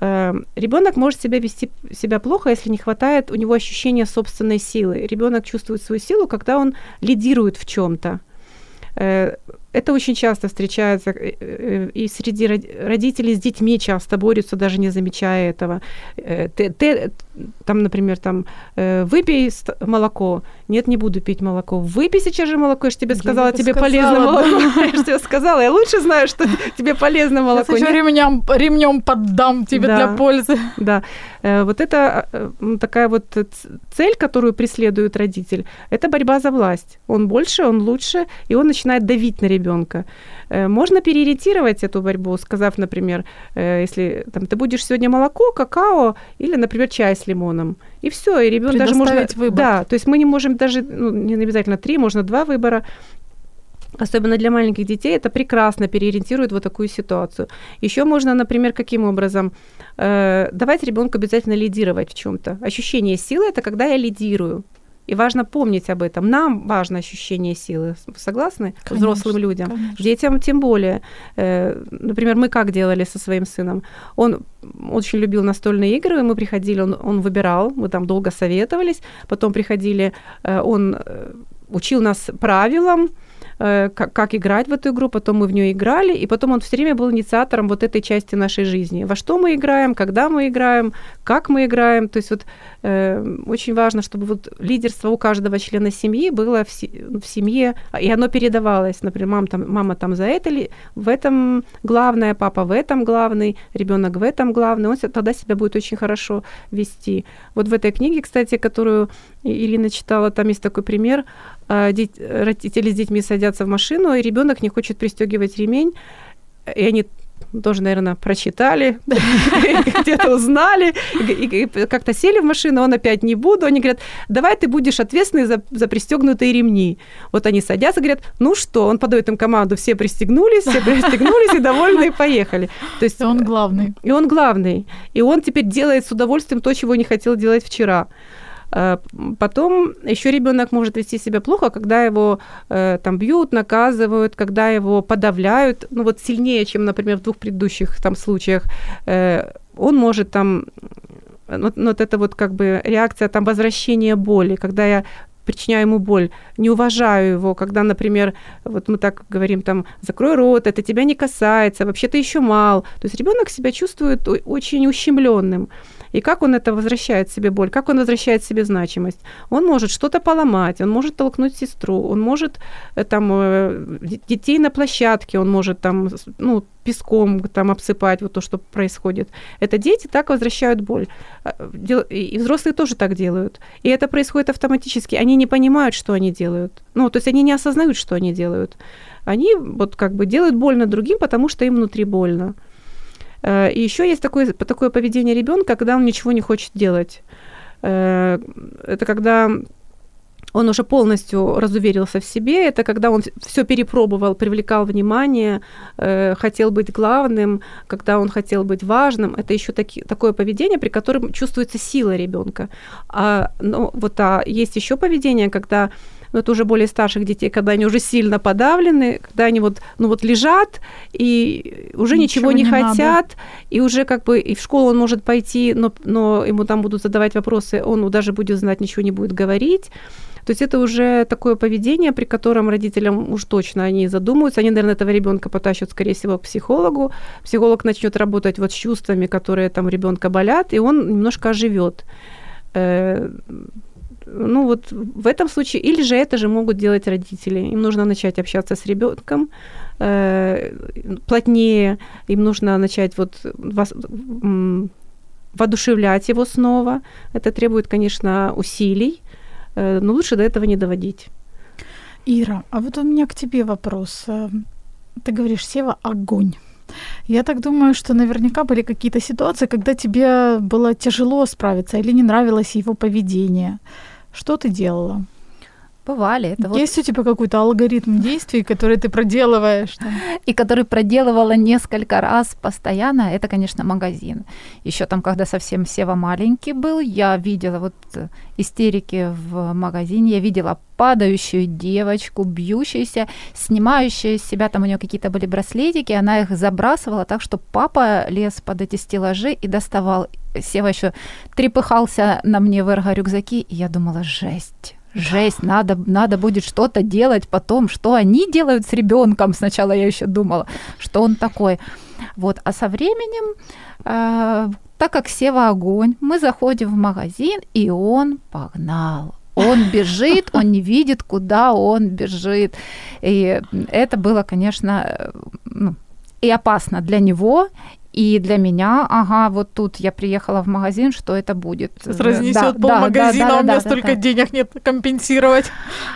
Ребенок может себя вести себя плохо, если не хватает у него ощущения собственной силы. Ребенок чувствует свою силу, когда он лидирует в чем-то. Это очень часто встречается и среди родителей с детьми часто борются, даже не замечая этого. Ты, ты там, например, там, выпей молоко. Нет, не буду пить молоко. Выпей сейчас же молоко, я же тебе я сказала, тебе сказала, полезно да. молоко. Я же тебе сказала, я лучше знаю, что тебе полезно молоко. Я еще ремнем, ремнем поддам тебе да, для пользы. Да, вот это такая вот цель, которую преследует родитель, это борьба за власть. Он больше, он лучше, и он начинает давить на ребенка ребенка. Можно переориентировать эту борьбу, сказав, например, если там, ты будешь сегодня молоко, какао или, например, чай с лимоном. И все, и ребенок даже можно... выбор. Да, то есть мы не можем даже, ну, не обязательно три, можно два выбора. Особенно для маленьких детей это прекрасно переориентирует вот такую ситуацию. Еще можно, например, каким образом э, давать ребенку обязательно лидировать в чем-то. Ощущение силы это когда я лидирую. И важно помнить об этом. Нам важно ощущение силы. Согласны? Конечно, Взрослым людям. Конечно. Детям тем более. Например, мы как делали со своим сыном? Он очень любил настольные игры, мы приходили, он, он выбирал, мы там долго советовались, потом приходили, он учил нас правилам, как, как играть в эту игру, потом мы в нее играли, и потом он все время был инициатором вот этой части нашей жизни. Во что мы играем, когда мы играем, как мы играем. То есть вот э, очень важно, чтобы вот лидерство у каждого члена семьи было в, в семье, и оно передавалось. Например, мама там, мама там за это, ли, в этом главное, папа в этом главный, ребенок в этом главный, он тогда себя будет очень хорошо вести. Вот в этой книге, кстати, которую Ирина читала, там есть такой пример, родители с детьми садятся в машину, и ребенок не хочет пристегивать ремень, и они тоже, наверное, прочитали, где-то узнали, и как-то сели в машину, он опять не буду. Они говорят, давай ты будешь ответственный за, за пристегнутые ремни. Вот они садятся, говорят, ну что, он подает им команду, все пристегнулись, все пристегнулись и довольны, и поехали. То есть и он главный. И он главный. И он теперь делает с удовольствием то, чего не хотел делать вчера. Э, Потом еще ребенок может вести себя плохо, когда его э, там бьют, наказывают, когда его подавляют, ну вот сильнее, чем, например, в двух предыдущих там случаях. Э, Он может там ну, вот это вот как бы реакция там возвращения боли, когда я причиняю ему боль, не уважаю его, когда, например, вот мы так говорим там, закрой рот, это тебя не касается, вообще ты еще мал. То есть ребенок себя чувствует очень ущемленным. И как он это возвращает себе боль, как он возвращает себе значимость? Он может что-то поломать, он может толкнуть сестру, он может э, там э, детей на площадке, он может там, ну, песком там обсыпать, вот то, что происходит. Это дети так возвращают боль. А, и взрослые тоже так делают. И это происходит автоматически. Они не понимают, что они делают. Ну, то есть они не осознают, что они делают. Они вот как бы делают больно другим, потому что им внутри больно. Э, И еще есть такое, такое поведение ребенка, когда он ничего не хочет делать. Э, Это когда он уже полностью разуверился в себе, это когда он все перепробовал, привлекал внимание, э, хотел быть главным, когда он хотел быть важным. Это еще таки, такое поведение, при котором чувствуется сила ребенка. А, ну, вот, а есть еще поведение, когда ну, это уже более старших детей, когда они уже сильно подавлены, когда они вот, ну, вот лежат и уже ничего, Ничего не, не надо. хотят, и уже как бы и в школу он может пойти, но, но ему там будут задавать вопросы, он даже будет знать, ничего не будет говорить. То есть это уже такое поведение, при котором родителям уж точно они задумаются. Они, наверное, этого ребенка потащат, скорее всего, к психологу. Психолог начнет работать вот с чувствами, которые там у ребенка болят, и он немножко оживет. Ну вот в этом случае, или же это же могут делать родители. Им нужно начать общаться с ребенком э, плотнее, им нужно начать вот вас, м, воодушевлять его снова. Это требует, конечно, усилий, э, но лучше до этого не доводить. Ира, а вот у меня к тебе вопрос. Э, Ты говоришь, Сева, огонь. Я так думаю, что наверняка были какие-то ситуации, когда тебе было тяжело справиться или не нравилось его поведение. Что ты делала? Бывали. Это вот Есть у тебя какой-то алгоритм действий, который ты проделываешь? там? и который проделывала несколько раз постоянно, это, конечно, магазин. Еще там, когда совсем Сева маленький был, я видела вот э, истерики в магазине, я видела падающую девочку, бьющуюся, снимающую из себя, там у нее какие-то были браслетики, она их забрасывала так, что папа лез под эти стеллажи и доставал. Сева еще трепыхался на мне в эрго-рюкзаки, и я думала, жесть. Жесть, надо, надо будет что-то делать потом, что они делают с ребенком. Сначала я еще думала, что он такой. Вот, а со временем, э, так как Сева огонь, мы заходим в магазин, и он погнал. Он бежит, он не видит, куда он бежит. И это было, конечно, э, ну, и опасно для него, и для меня, ага, вот тут я приехала в магазин, что это будет? Сейчас разнесет да, пол да, магазина, да, да, а у меня да, столько да. денег нет компенсировать.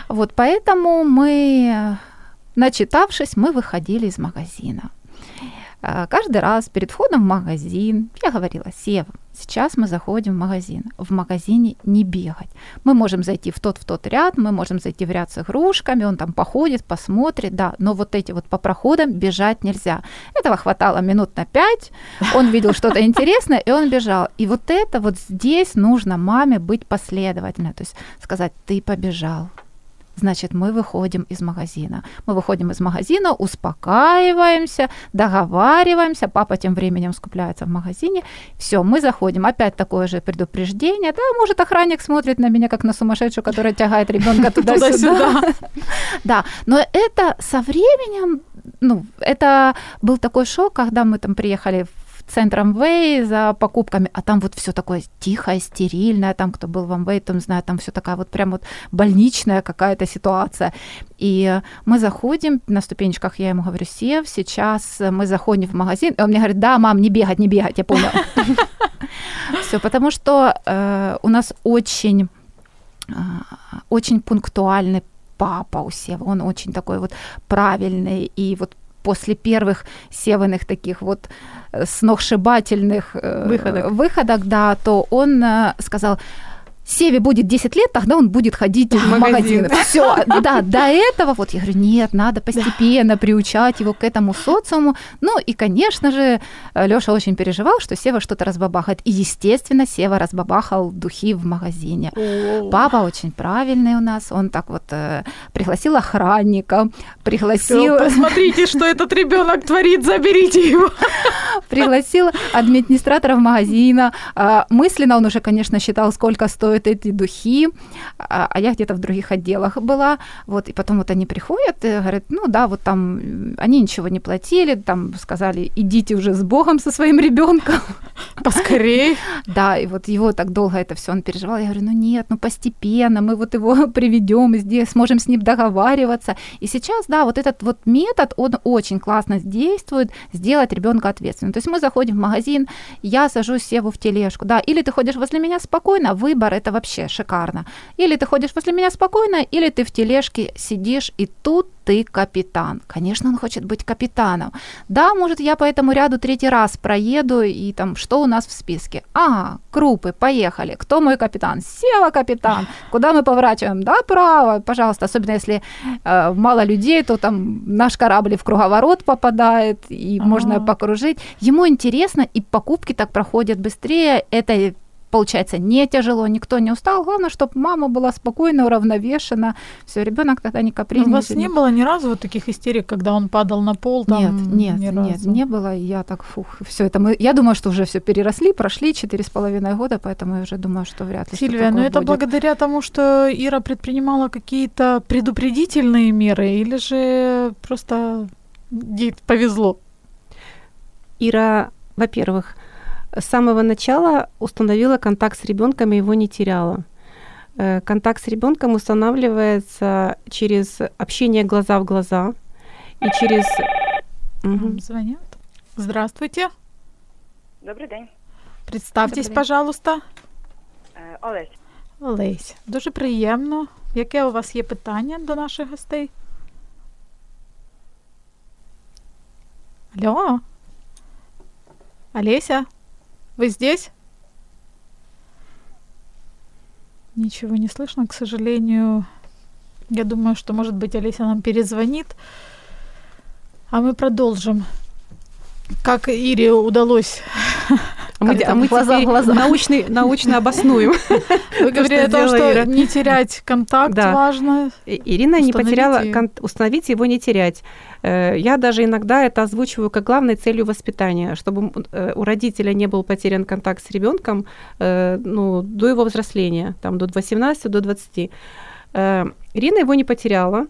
Вот поэтому мы, начитавшись, мы выходили из магазина. А, Каждый раз перед входом в магазин я говорила, Сева, сейчас мы заходим в магазин. В магазине не бегать. Мы можем зайти в тот, в тот ряд, мы можем зайти в ряд с игрушками, он там походит, посмотрит, да, но вот эти вот по проходам бежать нельзя. Этого хватало минут на пять, он видел что-то интересное, и он бежал. И вот это вот здесь нужно маме быть последовательной, то есть сказать, ты побежал, Значит, мы выходим из магазина. Мы выходим из магазина, успокаиваемся, договариваемся. Папа тем временем скупляется в магазине. Все, мы заходим. Опять такое же предупреждение. Да, может, охранник смотрит на меня, как на сумасшедшую, которая тягает ребенка туда-сюда. Да, но это со временем, ну, это был такой шок, когда мы там приехали в центр Амвей за покупками, а там вот все такое тихое, стерильное, там кто был в Амвей, там знает, там все такая вот прям вот больничная какая-то ситуация. И мы заходим, на ступенечках я ему говорю, Сев, сейчас мы заходим в магазин, и он мне говорит, да, мам, не бегать, не бегать, я понял. Все, потому что э, у нас очень, э, очень пунктуальный папа у Сева, он очень такой вот правильный, и вот после первых севаных таких вот э, сногсшибательных э, Выходок. выходок, да, то он э, сказал, Севе будет 10 лет, тогда он будет ходить в магазин. магазин. Все, да, до этого вот я говорю, нет, надо постепенно приучать его к этому социуму. Ну и, конечно же, Лёша очень переживал, что Сева что-то разбабахает. И, естественно, Сева разбабахал духи в магазине. Папа очень правильный у нас, он так вот э, пригласил охранника, пригласил... Посмотрите, что этот ребенок творит, заберите его. пригласил администраторов магазина. А, Мысленно он уже, конечно, считал, сколько стоят эти духи, а а я где-то в других отделах была. Вот, и потом вот они приходят и говорят, ну да, вот там они ничего не платили, там сказали, идите уже с Богом со своим ребенком. Поскорей. Да, и вот его так долго это все он переживал. Я говорю, ну нет, ну постепенно мы вот его приведем, здесь сможем с ним договариваться. И сейчас, да, вот этот вот метод, он очень классно действует, сделать ребенка ответственным. То есть мы заходим в магазин, я сажусь Севу в тележку, да, или ты ходишь возле меня спокойно, выбор это вообще шикарно. Или ты ходишь возле меня спокойно, или ты в тележке сидишь, и тут ты капитан. Конечно, он хочет быть капитаном. Да, может, я по этому ряду третий раз проеду, и там, что у нас в списке? Ага, крупы, поехали. Кто мой капитан? Сева капитан. Куда мы поворачиваем? Да, право, пожалуйста. Особенно если э, мало людей, то там наш корабль в круговорот попадает, и можно Ага. покружить. Ему интересно, и покупки так проходят быстрее. Это получается не тяжело, никто не устал. Главное, чтобы мама была спокойна, уравновешена. Все, ребенок тогда не У капризничает. вас не было ни разу вот таких истерик, когда он падал на пол? Там, Нет, нет, ни нет, не было. И Я так, фух, все это мы. Я думаю, что уже все переросли, прошли четыре с половиной года, поэтому я уже думаю, что вряд ли. Сильвия, ну такое это будет. благодаря тому, что Ира предпринимала какие-то предупредительные меры, или же просто ей повезло? Ира, во-первых, с самого начала установила контакт с ребенком и его не теряла. Э, Контакт с ребенком устанавливается через общение глаза в глаза и через... Вам Звонят. Здравствуйте. Добрий день, Представтесь, Добрий. пожалуйста. Е, Олесь. Олесь, дуже приємно. Яке у вас є питання до наших гостей? Алло? Олеся, вы здесь? Ничего не слышно, к сожалению. Я думаю, что, может быть, Олеся нам перезвонит. А мы продолжим. Как Ире удалось А мы, а мы глаза теперь глаза. научный, научно обоснуем. Вы говорили о том, что не терять контакт важно. Ирина не потеряла, установить его не терять. Э, Я даже иногда это озвучиваю как главной целью воспитания, чтобы э, у родителя не был потерян контакт с ребенком э, ну, до его взросления, там, до 18, до 20. Э, Ирина его не потеряла,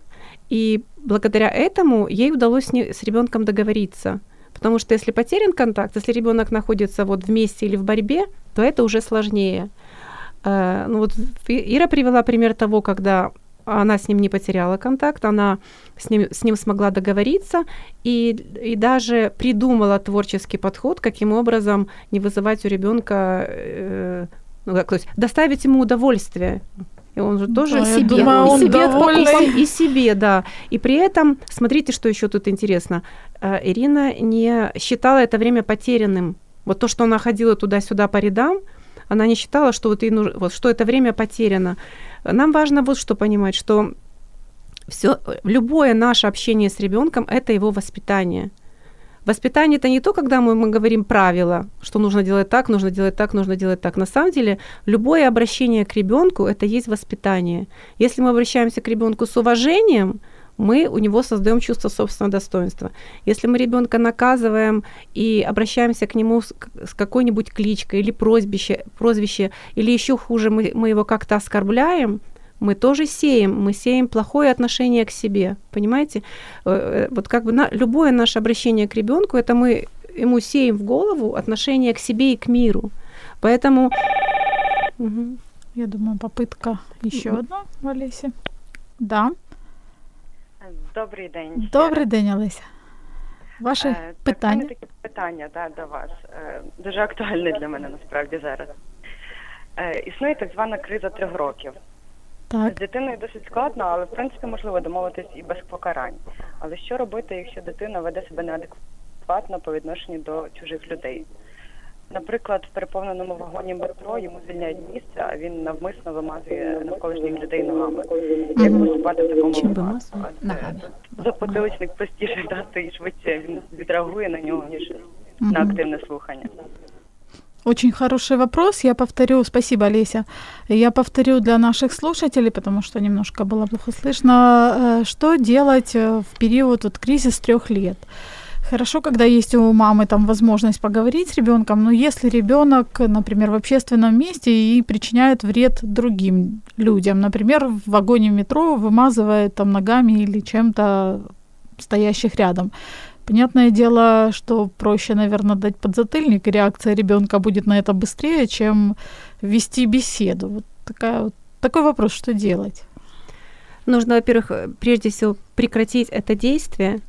и благодаря этому ей удалось с ребенком договориться. Потому что если потерян контакт, если ребенок находится вот вместе или в борьбе, то это уже сложнее. Э, Ну вот Ира привела пример того, когда она с ним не потеряла контакт, она с ним, с ним смогла договориться и, и даже придумала творческий подход, каким образом не вызывать у ребенка, ну, как, то есть доставить ему удовольствие. И он же тоже Да, себе, думаю, и он себе покупал. и себе, да. И при этом, смотрите, что еще тут интересно. Э, Ирина не считала это время потерянным. Вот то, что она ходила туда-сюда по рядам, она не считала, что вот, ей нуж- вот, что это время потеряно. Нам важно вот что понимать, что все, любое наше общение с ребенком это его воспитание. Воспитание это не то, когда мы, мы говорим правила, что нужно делать так, нужно делать так, нужно делать так. На самом деле, любое обращение к ребенку это есть воспитание. Если мы обращаемся к ребенку с уважением, мы у него создаем чувство собственного достоинства. Если мы ребенка наказываем и обращаемся к нему с, какой-нибудь кличкой или прозвище, прозвище, или еще хуже, мы, мы его как-то оскорбляем, мы тоже сеем, мы сеем плохое отношение к себе, понимаете? Э, э, Вот как бы на, любое наше обращение к ребенку, это мы ему сеем в голову отношение к себе и к миру. Поэтому Мгм. Я думаю, попытка еще Мгм. одна в Олесі. Да. Е, Добрий день. Добрий день, Олеся. Ваше Е, так, в мене питання. таке питання да, до вас. Е, Дуже актуальне для мене насправді зараз. Е, Існує так звана криза трьох років. З дитиною досить складно, але в принципі можливо домовитись і без покарань. Але що робити, якщо дитина веде себе неадекватно по відношенню до чужих людей? Наприклад, в переповненому вагоні метро йому звільняють місце, а він навмисно вимазує навколишніх людей ногами. Як поступати в такому випадку? вимазує? А це Ногами. Запотиличник простіше дати і швидше він відреагує на нього, ніж на активне слухання. Очень хороший вопрос. Я повторю, спасибо, Олеся. Я повторю для наших слушателей, потому что немножко было плохо слышно, э, что делать э, в период вот, кризис трех лет. Хорошо, когда есть у мамы там возможность поговорить с ребенком, но если ребенок, например, в общественном месте и причиняет вред другим людям, например, в вагоне метро вымазывает там ногами или чем-то стоящих рядом, Понятное дело, что проще, наверное, дать подзатыльник, и реакция ребенка будет на это быстрее, чем вести беседу. Вот такая вот, такой вопрос, что делать? Нужно, во-первых, э, прежде всего прекратить это действие.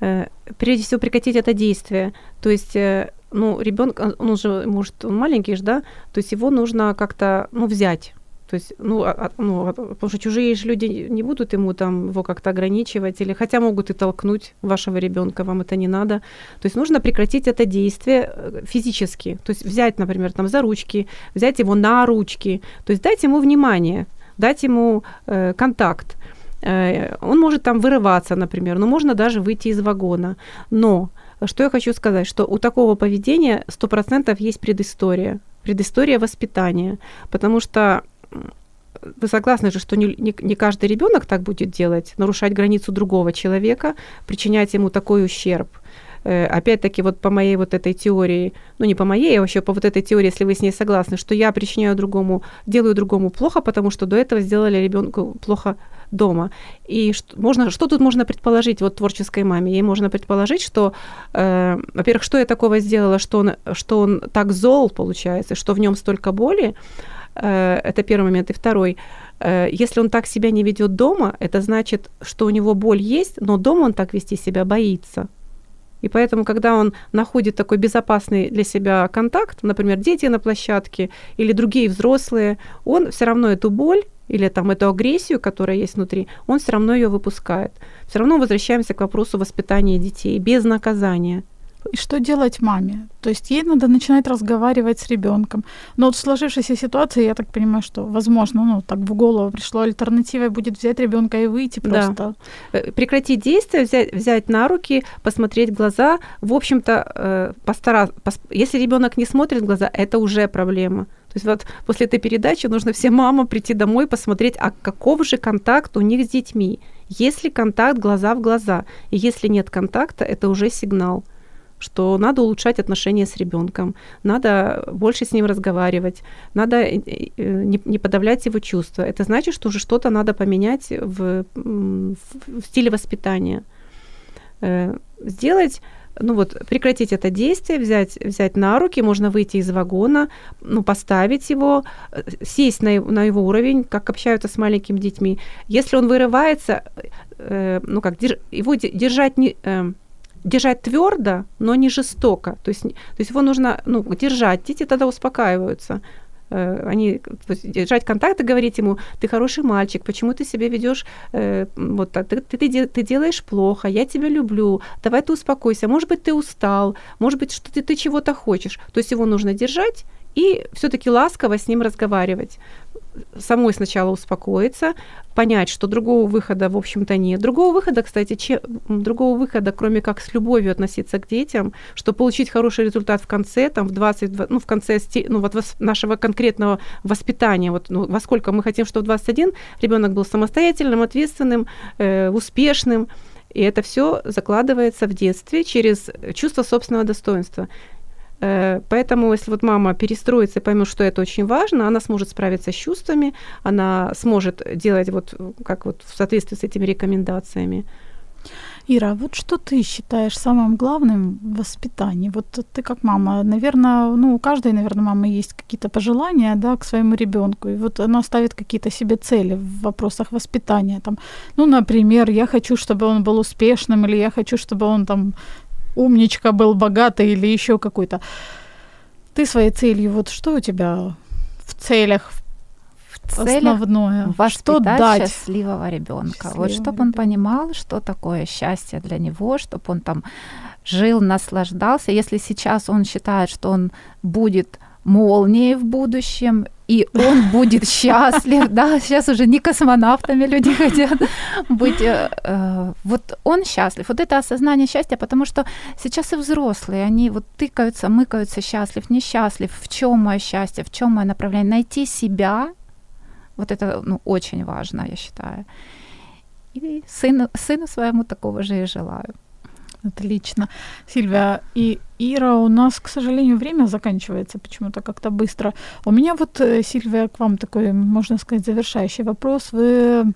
э, Прежде всего прекратить это действие. То есть, э, ну, ребенок, он уже, может, он маленький же, да, то есть его нужно как-то, ну, взять. То есть, ну, а- а- ну, а- потому что чужие же люди не будут ему там его как-то ограничивать, или хотя могут и толкнуть вашего ребенка, вам это не надо. То есть нужно прекратить это действие э, физически. То есть взять, например, там за ручки, взять его на ручки, то есть дать ему внимание, дать ему э, контакт. Э, он может там вырываться, например, но можно даже выйти из вагона. Но что я хочу сказать, что у такого поведения 100% есть предыстория, предыстория воспитания, потому что вы согласны же, что не, не, не каждый ребенок так будет делать, нарушать границу другого человека, причинять ему такой ущерб. Э, Опять-таки, вот по моей вот этой теории, ну не по моей, а вообще по вот этой теории, если вы с ней согласны, что я причиняю другому, делаю другому плохо, потому что до этого сделали ребенку плохо дома. И что, можно, что тут можно предположить вот творческой маме? Ей можно предположить, что, э, во-первых, что я такого сделала, что он, что он так зол, получается, что в нем столько боли, это первый момент. И второй, э, если он так себя не ведет дома, это значит, что у него боль есть, но дома он так вести себя боится. И поэтому, когда он находит такой безопасный для себя контакт, например, дети на площадке или другие взрослые, он все равно эту боль или там эту агрессию, которая есть внутри, он все равно ее выпускает. Все равно возвращаемся к вопросу воспитания детей без наказания. И что делать маме? То есть ей надо начинать разговаривать с ребенком. Но вот в сложившейся ситуации, я так понимаю, что, возможно, ну, так в голову пришло, альтернативой будет взять ребенка и выйти Да. просто. Э, прекратить действие, взять, взять на руки, посмотреть в глаза. В общем-то, э, постараться. Если ребенок не смотрит в глаза, это уже проблема. То есть вот после этой передачи нужно всем мамам прийти домой, посмотреть, а каков же контакт у них с детьми. Есть ли контакт глаза в глаза? И если нет контакта, это уже сигнал что надо улучшать отношения с ребенком, надо больше с ним разговаривать, надо э, э, не, не подавлять его чувства. Это значит, что уже что-то надо поменять в, м, в стиле воспитания. Э, Сделать ну вот, прекратить это действие, взять, взять на руки, можно выйти из вагона, ну, поставить его, сесть на, на его уровень, как общаются с маленькими детьми. Если он вырывается, э, ну как, держ- его де- держать не... э, держать твердо, но не жестоко. То есть, то есть его нужно ну, держать. Дети тогда успокаиваются. Э, Они держать контакт и говорить ему, ты хороший мальчик, почему ты себя ведешь э, вот ты, ты, де- ты делаешь плохо, я тебя люблю, давай ты успокойся, может быть, ты устал, может быть, что ты, ты чего-то хочешь. То есть его нужно держать и все-таки ласково с ним разговаривать. Самой сначала успокоиться, понять, что другого выхода, в общем-то, нет. Другого выхода, кстати, че- другого выхода, кроме как с любовью относиться к детям, чтобы получить хороший результат в конце, там, в 20, два- ну, в конце ну, вот нашего конкретного воспитания, вот, ну, во сколько мы хотим, чтобы в 21 ребенок был самостоятельным, ответственным, э, успешным, и это все закладывается в детстве через чувство собственного достоинства. Э, Поэтому, если вот мама перестроится и поймет, что это очень важно, она сможет справиться с чувствами, она сможет делать вот как вот в соответствии с этими рекомендациями. Ира, вот что ты считаешь самым главным в воспитании? Вот ты как мама, наверное, ну, у каждой, наверное, мамы есть какие-то пожелания, да, к своему ребенку, и вот она ставит какие-то себе цели в вопросах воспитания, там, ну, например, я хочу, чтобы он был успешным, или я хочу, чтобы он там умничка был, богатый, или еще какой-то. Ты своей целью, вот что у тебя в целях, целях основное. Что воспитать дать? счастливого ребенка. Вот чтобы он понимал, что такое счастье для него, чтобы он там жил, наслаждался. Если сейчас он считает, что он будет молнией в будущем, и он будет счастлив, да, сейчас уже не космонавтами люди хотят быть, э, э, вот он счастлив, вот это осознание счастья, потому что сейчас и взрослые, они вот тыкаются, мыкаются, счастлив, несчастлив, в чем мое счастье, в чем мое направление, найти себя, вот это ну, очень важно, я считаю. И сыну, сыну своему такого же и желаю. Отлично. Сильвия и Ира, у нас, к сожалению, время заканчивается почему-то как-то быстро. У меня вот, э, Сильвия, к вам такой, можно сказать, завершающий вопрос. Вы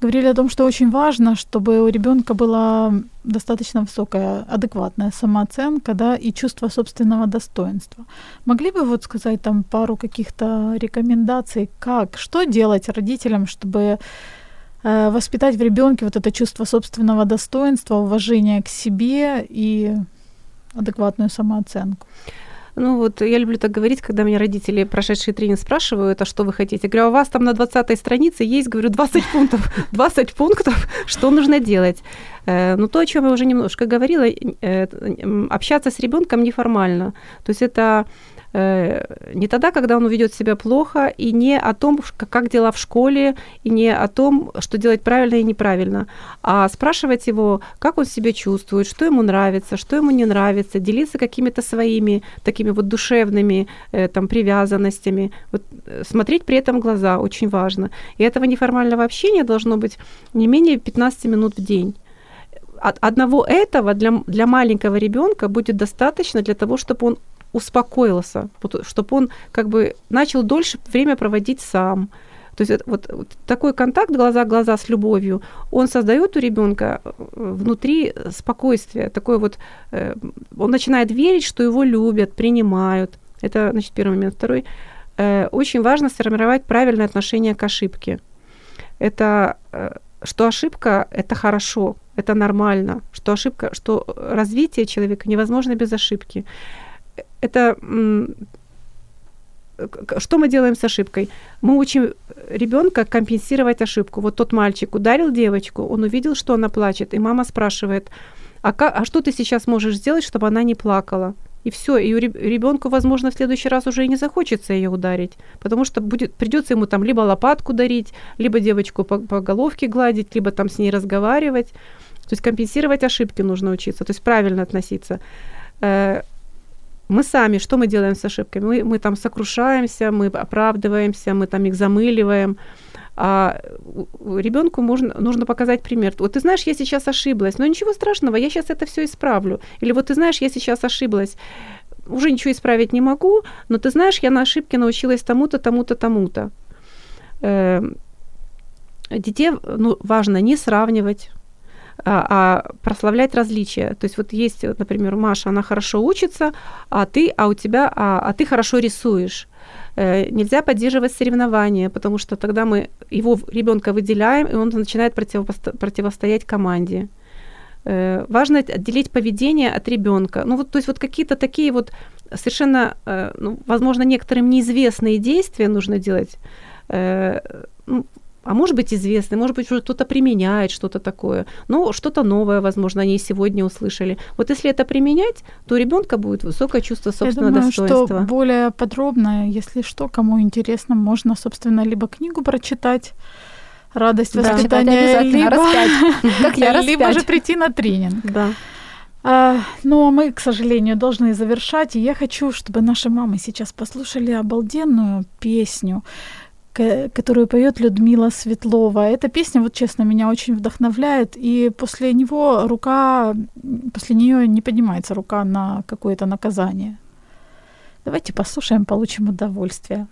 говорили о том, что очень важно, чтобы у ребенка была достаточно высокая, адекватная самооценка, да, и чувство собственного достоинства. Могли бы вот сказать там пару каких-то рекомендаций, как, что делать родителям, чтобы э, воспитать в ребенке вот это чувство собственного достоинства, уважения к себе и адекватную самооценку. Ну вот я люблю так говорить, когда меня родители, прошедшие тренинг, спрашивают, а что вы хотите? Я говорю, а у вас там на 20 странице есть, говорю, 20 пунктов, 20 пунктов, что нужно делать. Э, Ну, то, о чем я уже немножко говорила, э, общаться с ребенком неформально. То есть это не тогда, когда он ведет себя плохо, и не о том, как дела в школе, и не о том, что делать правильно и неправильно, а спрашивать его, как он себя чувствует, что ему нравится, что ему не нравится, делиться какими-то своими такими вот душевными э, там привязанностями, вот, э, смотреть при этом глаза очень важно. И этого неформального общения должно быть не менее 15 минут в день от одного этого для, для маленького ребенка будет достаточно для того, чтобы он успокоился, чтобы он как бы начал дольше время проводить сам. То есть это вот, вот такой контакт глаза в глаза с любовью, он создает у ребенка внутри спокойствие, такой вот, э, он начинает верить, что его любят, принимают. Это, значит, первый момент. Второй, э, очень важно сформировать правильное отношение к ошибке. Это э, что ошибка – это хорошо, это нормально, что ошибка, что развитие человека невозможно без ошибки. Это что мы делаем с ошибкой? Мы учим ребенка компенсировать ошибку. Вот тот мальчик ударил девочку, он увидел, что она плачет, и мама спрашивает, а, как, а что ты сейчас можешь сделать, чтобы она не плакала? И все, и ребенку, возможно, в следующий раз уже и не захочется ее ударить, потому что будет, придется ему там либо лопатку дарить, либо девочку по, по головке гладить, либо там с ней разговаривать. То есть компенсировать ошибки нужно учиться, то есть правильно относиться. Мы сами, что мы делаем с ошибками? Мы, мы там сокрушаемся, мы оправдываемся, мы там их замыливаем. А ребенку можно, нужно показать пример. Вот ты знаешь, я сейчас ошиблась, но ничего страшного, я сейчас это все исправлю. Или вот ты знаешь, я сейчас ошиблась, уже ничего исправить не могу, но ты знаешь, я на ошибке научилась тому-то, тому-то, тому-то. Э, детей ну, важно не сравнивать, а, а прославлять различия. То есть вот есть, например, Маша, она хорошо учится, а ты, а у тебя, а, а ты хорошо рисуешь. Э, нельзя поддерживать соревнования, потому что тогда мы его ребенка выделяем, и он начинает противопосто- противостоять команде. Э, важно отделить поведение от ребенка. Ну вот, то есть вот какие-то такие вот совершенно, э, ну, возможно, некоторым неизвестные действия нужно делать. Ну, а может быть известный, может быть, уже кто-то применяет что-то такое, но что-то новое, возможно, они сегодня услышали. Вот если это применять, то у ребенка будет высокое чувство собственного Я думаю, достоинства. Что более подробно, если что, кому интересно, можно, собственно, либо книгу прочитать, радость Да. воспитания, Обязательно, либо. Как я, либо же прийти на тренинг. Да. А, ну, а мы, к сожалению, должны завершать. И я хочу, чтобы наши мамы сейчас послушали обалденную песню, которую поет Людмила Светлова. Эта песня, вот честно, меня очень вдохновляет. И после него рука, после нее не поднимается рука на какое-то наказание. Давайте послушаем, получим удовольствие.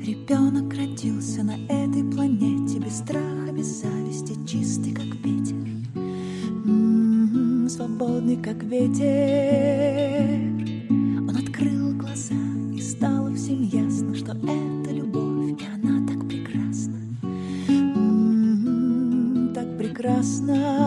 Ребенок родился на этой планете Без страха, Свободный, как ветер. Он открыл глаза и стало всем ясно Что это любовь, и она так прекрасна. М-м-м, Так прекрасна.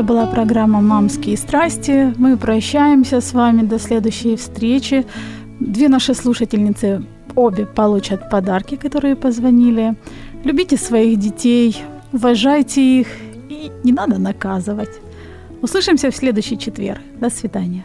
Это была программа «Мамские страсти». Мы прощаемся с вами до следующей встречи. Две наши слушательницы обе получат подарки, которые позвонили. Любите своих детей, уважайте их и не надо наказывать. Услышимся в следующий четверг. До свидания.